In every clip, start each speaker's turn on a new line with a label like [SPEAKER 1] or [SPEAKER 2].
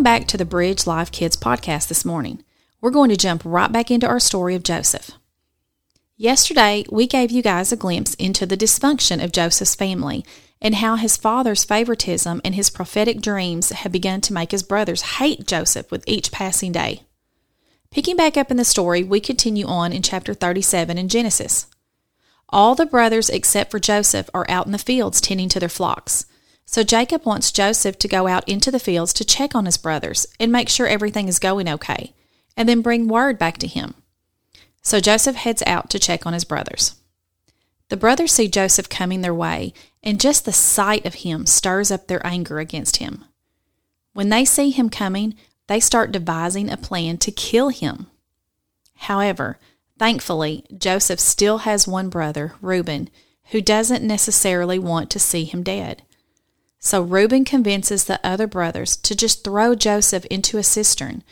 [SPEAKER 1] Welcome back to the Bridge Live Kids podcast this morning. We're going to jump right back into our story of Joseph. Yesterday, we gave you guys a glimpse into the dysfunction of Joseph's family and how his father's favoritism and his prophetic dreams had begun to make his brothers hate Joseph with each passing day. Picking back up in the story, we continue on in chapter 37 in Genesis. All the brothers except for Joseph are out in the fields tending to their flocks. So Jacob wants Joseph to go out into the fields to check on his brothers and make sure everything is going okay, and then bring word back to him. So Joseph heads out to check on his brothers. The brothers see Joseph coming their way, and just the sight of him stirs up their anger against him. When they see him coming, they start devising a plan to kill him. However, thankfully, Joseph still has one brother, Reuben, who doesn't necessarily want to see him dead. So Reuben convinces the other brothers to just throw Joseph into a cistern,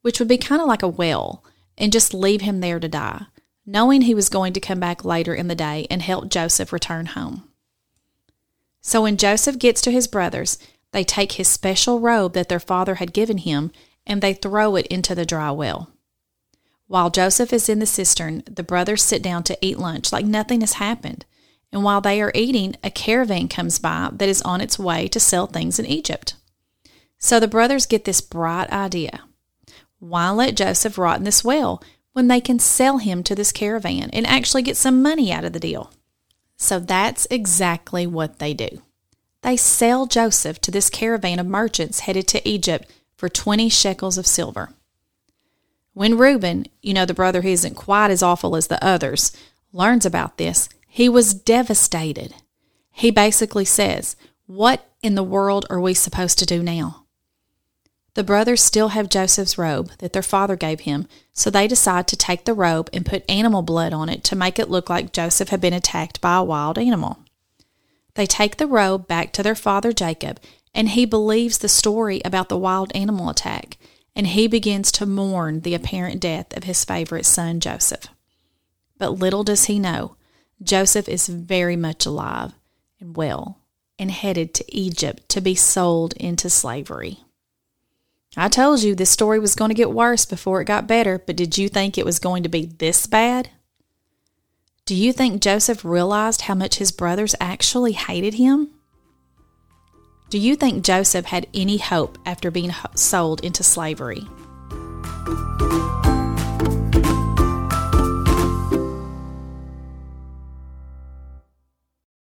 [SPEAKER 1] which would be kind of like a well, and just leave him there to die, knowing he was going to come back later in the day and help Joseph return home. So when Joseph gets to his brothers, they take his special robe that their father had given him and they throw it into the dry well. While Joseph is in the cistern, the brothers sit down to eat lunch like nothing has happened. And while they are eating, a caravan comes by that is on its way to sell things in Egypt. So the brothers get this bright idea. Why let Joseph rot in this well when they can sell him to this caravan and actually get some money out of the deal? So that's exactly what they do. They sell Joseph to this caravan of merchants headed to Egypt for 20 shekels of silver. When Reuben, you know, the brother who isn't quite as awful as the others, learns about this, he was devastated. He basically says, What in the world are we supposed to do now? The brothers still have Joseph's robe that their father gave him, so they decide to take the robe and put animal blood on it to make it look like Joseph had been attacked by a wild animal. They take the robe back to their father Jacob, and he believes the story about the wild animal attack, and he begins to mourn the apparent death of his favorite son Joseph. But little does he know Joseph is very much alive and well and headed to Egypt to be sold into slavery. I told you this story was going to get worse before it got better, but did you think it was going to be this bad? Do you think Joseph realized how much his brothers actually hated him? Do you think Joseph had any hope after being sold into slavery?